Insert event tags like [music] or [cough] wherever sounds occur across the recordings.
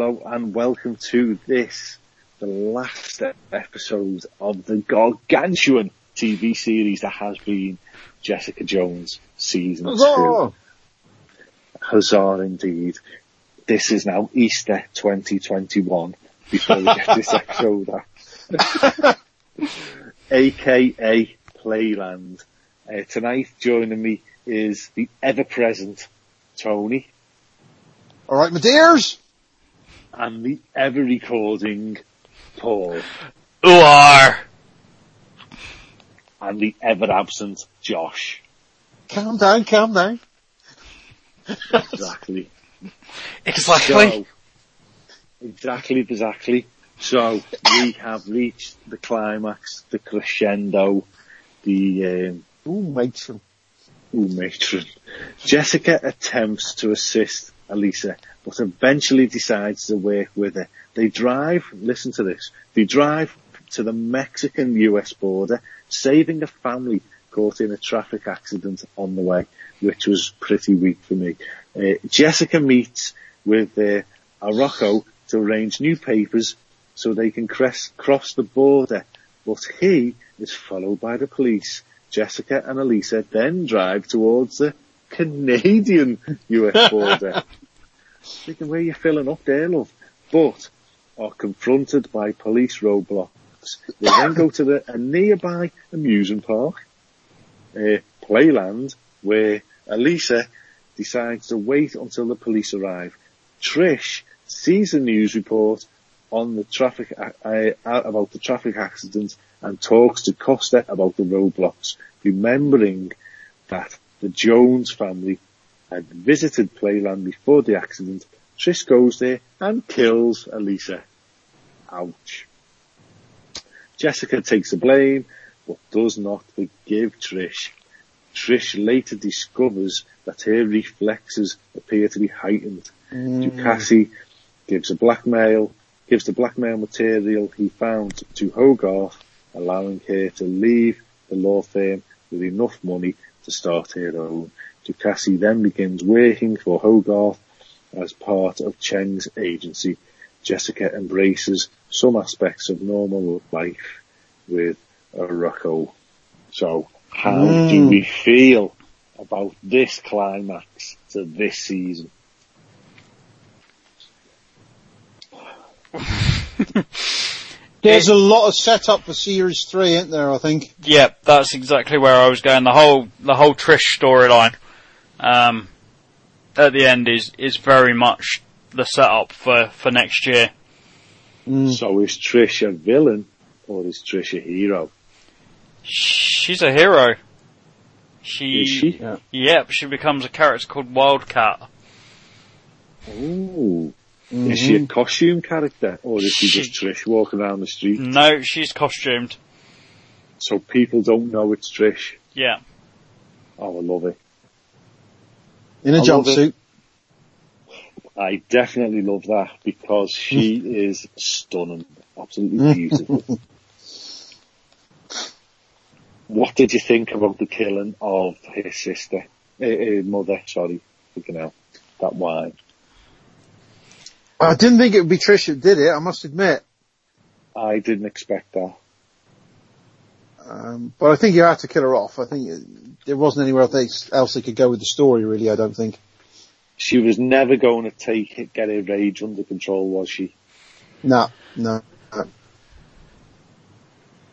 Hello and welcome to this, the last episode of the gargantuan TV series that has been Jessica Jones season two. Huzzah! Huzzah indeed. This is now Easter 2021 before we get this [laughs] episode out. AKA Playland. Uh, tonight joining me is the ever present Tony All right, my dears. And the ever recording Paul Ooar! and the ever absent Josh. Calm down, calm down. Exactly. Exactly. So, exactly, exactly. So we have reached the climax, the crescendo, the um, Ooh, matron. ooh, matron. Jessica attempts to assist Alisa, but eventually decides to work with her. They drive. Listen to this. They drive to the Mexican-U.S. border, saving a family caught in a traffic accident on the way, which was pretty weak for me. Uh, Jessica meets with uh, Arocho to arrange new papers so they can crest, cross the border, but he is followed by the police. Jessica and Alisa then drive towards the Canadian US [laughs] border. Thinking where you filling up there, love? But are confronted by police roadblocks. They then go to the, a nearby amusement park, uh, Playland, where Alisa decides to wait until the police arrive. Trish sees the news report on the traffic uh, uh, about the traffic accident and talks to Costa about the roadblocks, remembering that the Jones family had visited Playland before the accident. Trish goes there and kills Alisa. Ouch. Jessica takes the blame, but does not forgive Trish. Trish later discovers that her reflexes appear to be heightened. Mm. Ducassi gives a blackmail, gives the blackmail material he found to Hogarth, allowing her to leave the law firm with enough money to start her own. Ducassi then begins working for Hogarth as part of Cheng's agency. Jessica embraces some aspects of normal life with Rocco. So, how do mm. we feel about this climax to this season? [laughs] There's a lot of setup for series three, isn't there? I think. Yep, that's exactly where I was going. The whole, the whole Trish storyline, um, at the end is, is very much the setup for, for next year. So is Trish a villain or is Trish a hero? She's a hero. She, Is she? Yeah. Yep, she becomes a character called Wildcat. Ooh. Is she a costume character or is she, She- just Trish walking around the street? No, she's costumed. So people don't know it's Trish. Yeah. Oh, I love it. In a I jumpsuit. I definitely love that because she is stunning. Absolutely beautiful. what did you think about the killing of her sister? Uh, uh, mother, sorry. Freaking hell. That wine. I didn't think it would be Trish that did it. I must admit. I didn't expect that. Um, but I think you had to kill her off. I think there wasn't anywhere else else they could go with the story. Really, I don't think. She was never going to take it, get her rage under control, was she? No, no. no.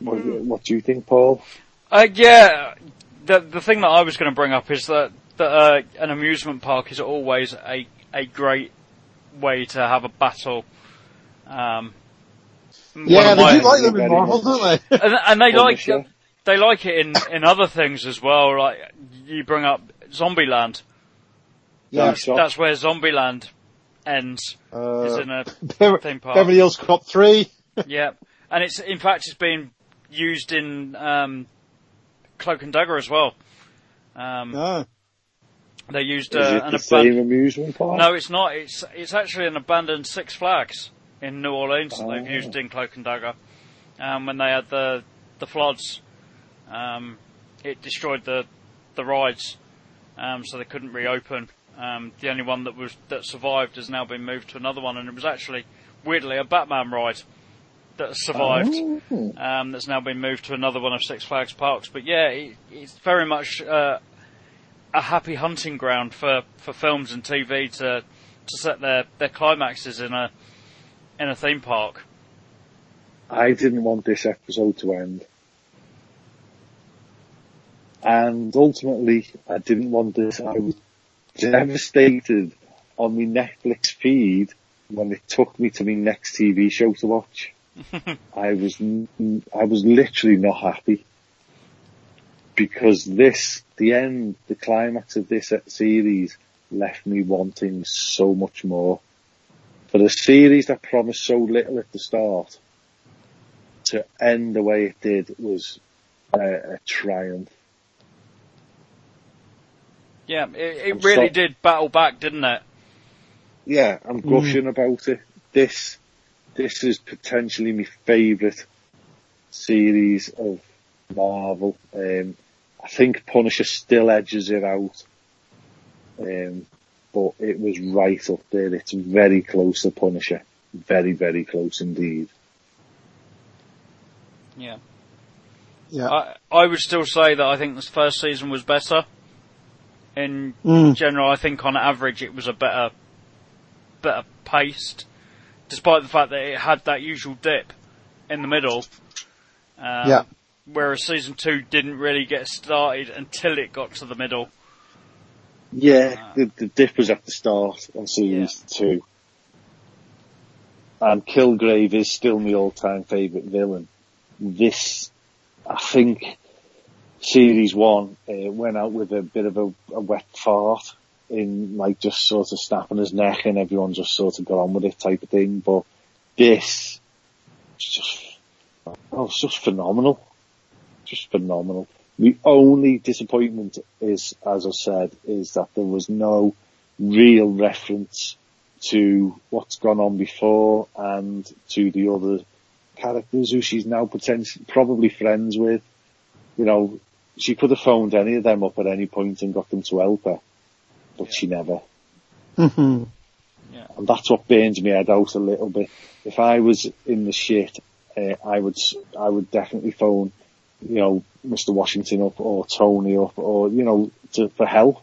What, what do you think, Paul? Uh, yeah, the the thing that I was going to bring up is that that uh, an amusement park is always a a great way to have a battle. Um, Yeah, they of do like them in Marvel, don't they? and, and they like Punisher. They like it in in other things as well. Like you bring up Zombieland. Yeah. That's, that's where Zombieland ends. is Uh, in a [laughs] theme park. Beverly Hills Cop 3. [laughs] yeah, and it's in fact it's been used in um, Cloak and Dagger as well. Um, No. They used Is uh, it an the same amusement park? No, it's not. It's it's actually an abandoned Six Flags in New Orleans that they've Oh. used in Cloak and Dagger. Um, when they had the the floods, um, it destroyed the the rides. um, so they couldn't reopen. Um, the only one that was that survived has now been moved to another one, and it was actually weirdly a Batman ride that survived. Oh. Um, that's now been moved to another one of Six Flags parks. But yeah, it, it's very much uh, a happy hunting ground for, for films and TV to to set their, their climaxes in a in a theme park. I didn't want this episode to end. And ultimately, I didn't want this. I was devastated on my Netflix feed when it took me to my next TV show to watch. [laughs] I was, I was literally not happy. Because this, the end, the climax of this series left me wanting so much more. For a series that promised so little at the start, to end the way it did was a, a triumph. Yeah, it, it really so- did battle back, didn't it? Yeah, I'm gushing about it. This, this is potentially my favourite series of Marvel. Um, I think Punisher still edges it out. Um, but it was right up there. It's very close to Punisher. Very, very close indeed. Yeah. Yeah. I, I would still say that I think this first season was better. In Mm. general, I think on average it was a better, better paced, despite the fact that it had that usual dip in the middle. Um, Yeah. Whereas season two didn't really get started until it got to the middle. Yeah, the, the dip was at the start on series two. And Kilgrave is still my all-time favourite villain. This, I think, series one uh, went out with a bit of a, a wet fart in like just sort of snapping his neck and everyone just sort of got on with it type of thing. But this, it's just, oh, it's just phenomenal. Just phenomenal. The only disappointment is, as I said, is that there was no real reference to what's gone on before and to the other characters who she's now potentially, probably friends with. You know, she could have phoned any of them up at any point and got them to help her, but she never. Mhm. And that's what burns me head out a little bit. If I was in the shit, uh, I would, s- I would definitely phone, you know, Mr. Washington up or Tony up or, you know, to, for help.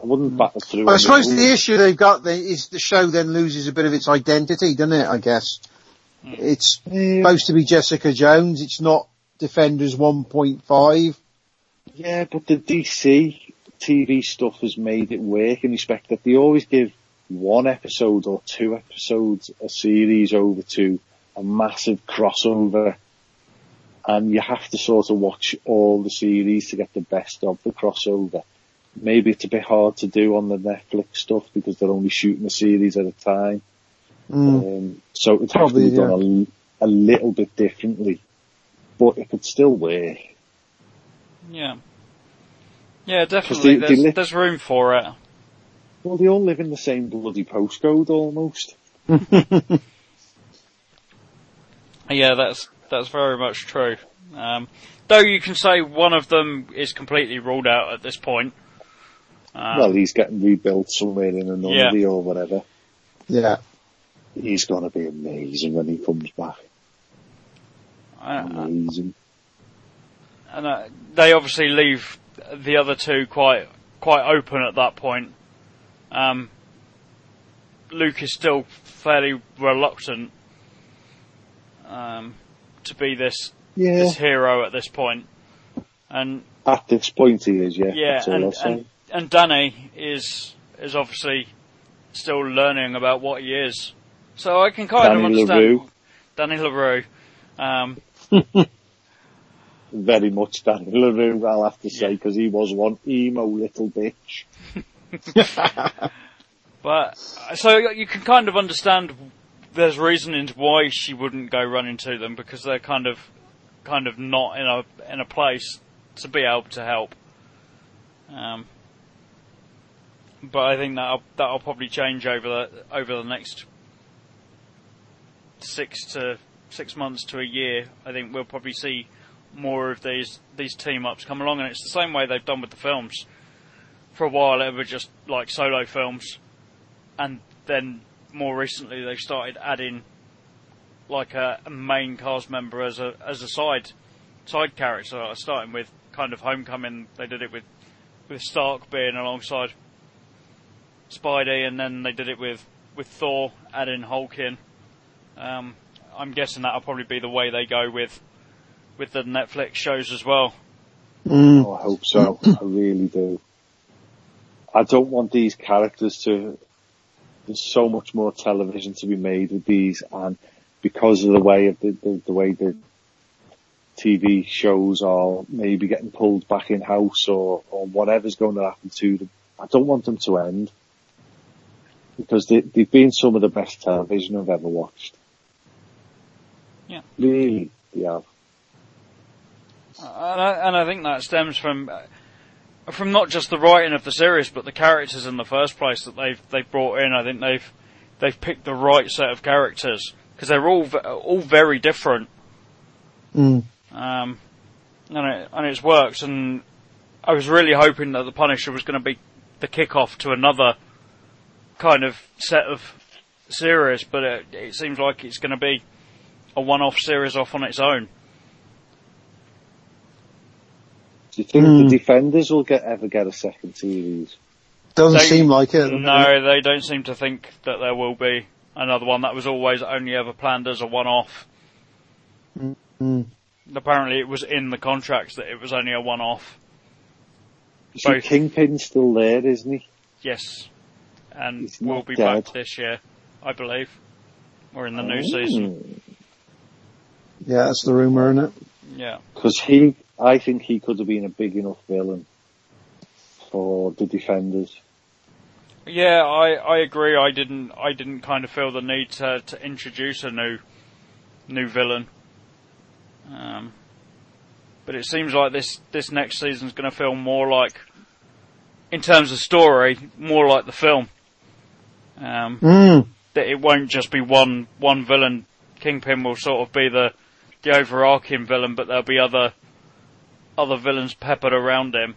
I wouldn't battle through. Well, I suppose the issue they've got then is the show then loses a bit of its identity, doesn't it? I guess it's Yeah. supposed to be Jessica Jones. It's not Defenders 1.5. Yeah, but the DC TV stuff has made it work in respect that they always give one episode or two episodes a series over to a massive crossover. And you have to sort of watch all the series to get the best of the crossover. Maybe it's a bit hard to do on the Netflix stuff because they're only shooting a series at a time. Mm. Um, so it has to Probably, be done a, a little bit differently. But it could still work. Yeah. Yeah, definitely. they- they there's, there's room for it. Well, they all live in the same bloody postcode almost. [laughs] Yeah, that's that's very much true. Um, though you can say one of them is completely ruled out at this point. Um, well, he's getting rebuilt somewhere in a nunnery or whatever. Yeah. He's gonna be amazing when he comes back. I- Amazing. and uh, they obviously leave the other two quite quite open at that point. Um, Luke is still fairly reluctant um, to be this Yeah. this hero at this point, and At this point he is, yeah. yeah, That's all I'll and, and and Danny is is obviously still learning about what he is. So I can kind of Danny understand LaRue. Danny LaRue. Um, Very much Danny LaRue, I'll have to say, because he was one emo little bitch. [laughs] But so you can kind of understand there's reasonings why she wouldn't go running to them because they're kind of kind of not in a in a place to be able to help. Um, but I think that'll that'll probably change over the over the next six to six months to a year. I think we'll probably see more of these these team ups come along, and it's the same way they've done with the films. for a while it was just like solo films, and then more recently they started adding like a, a main cast member as a as a side side character. Starting with kind of Homecoming, they did it with with Stark being alongside Spidey, and then they did it with with Thor, adding Hulk in. Um, I'm guessing that'll probably be the way they go with with the Netflix shows as well. Mm. Oh, I hope so. I really do. I don't want these characters to. There's so much more television to be made with these, and because of the way of the, the, the way the TV shows are maybe getting pulled back in house or, or whatever's going to happen to them, I don't want them to end because they, they've been some of the best television I've ever watched. Yeah. Really, they have. And I, and I think that stems from uh, from not just the writing of the series, but the characters in the first place that they've they've brought in. I think they've they've picked the right set of characters because they're all all very different, Mm. um, and it and it's worked. And I was really hoping that the Punisher was going to be the kickoff to another kind of set of series, but it, it seems like it's going to be a one-off series off on its own. Do you think Hmm. the Defenders will get ever get a second series? Doesn't They- seem like it. No, they don't seem to think that there will be another one. That was always only ever planned as a one-off. Mm. Apparently, it was in the contracts that it was only a one-off. So Both. Kingpin's still there, isn't he? Yes, and He's will be dead. back this year, I believe, or in the new season. Yeah, that's the rumour, isn't it? Yeah, Because he, I think he could have been a big enough villain for the Defenders. yeah, I I agree. I didn't I didn't kind of feel the need to to introduce a new new villain. Um, but it seems like this this next season's going to feel more like, in terms of story, more like the film. Um, Mm. that it won't just be one one villain. Kingpin will sort of be the the overarching villain, but there'll be other other villains peppered around him,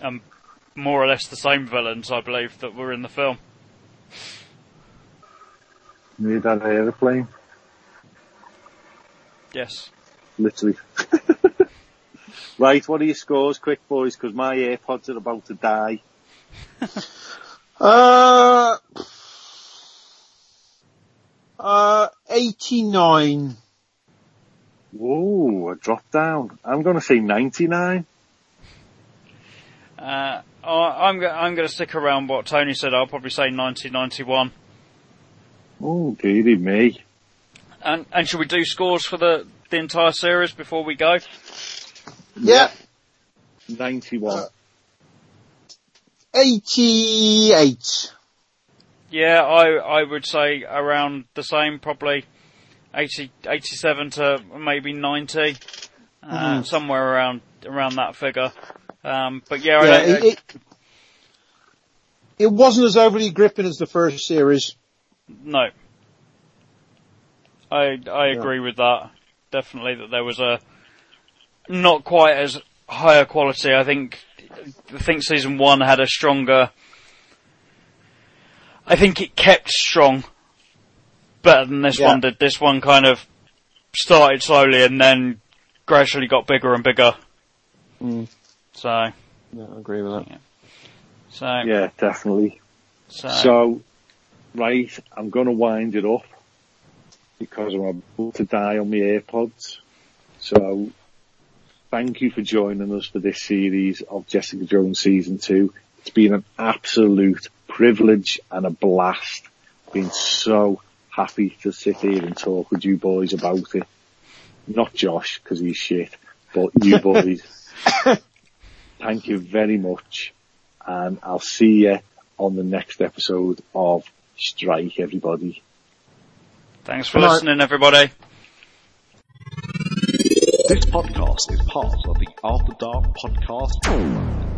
and more or less the same villains, I believe, that were in the film. Need that aeroplane, Yes. literally. [laughs] right, what are your scores, quick boys? Because my AirPods are about to die. [laughs] [laughs] Uh, uh, 89. Whoa, a drop down. I'm going to say 99. Uh, I- I'm I'm going to stick around what Tony said. I'll probably say 1991. Oh, dearie me. And and should we do scores for the the entire series before we go? Yeah. 91. Uh, 88. Yeah, I I would say around the same, probably 80, 87 to maybe 90, uh, somewhere around around that figure. Um, but yeah, Yeah, don't- it, it, it wasn't as overly gripping as the first series. no, I I agree with that. Definitely that there was a not quite as higher quality. I think I think season one had a stronger. I think it kept strong better than this Yeah. one did. This one kind of started slowly and then gradually got bigger and bigger. Mm. So, Yeah, I agree with that. so, Yeah, definitely. so, So, right, I'm going to wind it up because I'm about to die on my AirPods. So, thank you for joining us for this series of Jessica Jones season two. It's been an absolute privilege and a blast. Been so happy to sit here and talk with you boys about it. Not Josh, because he's shit, but you [laughs] boys. Thank you very much. And I'll see you on the next episode of Strike, everybody. thanks for Good night. listening, everybody. This podcast is part of the After Dark Podcast Network.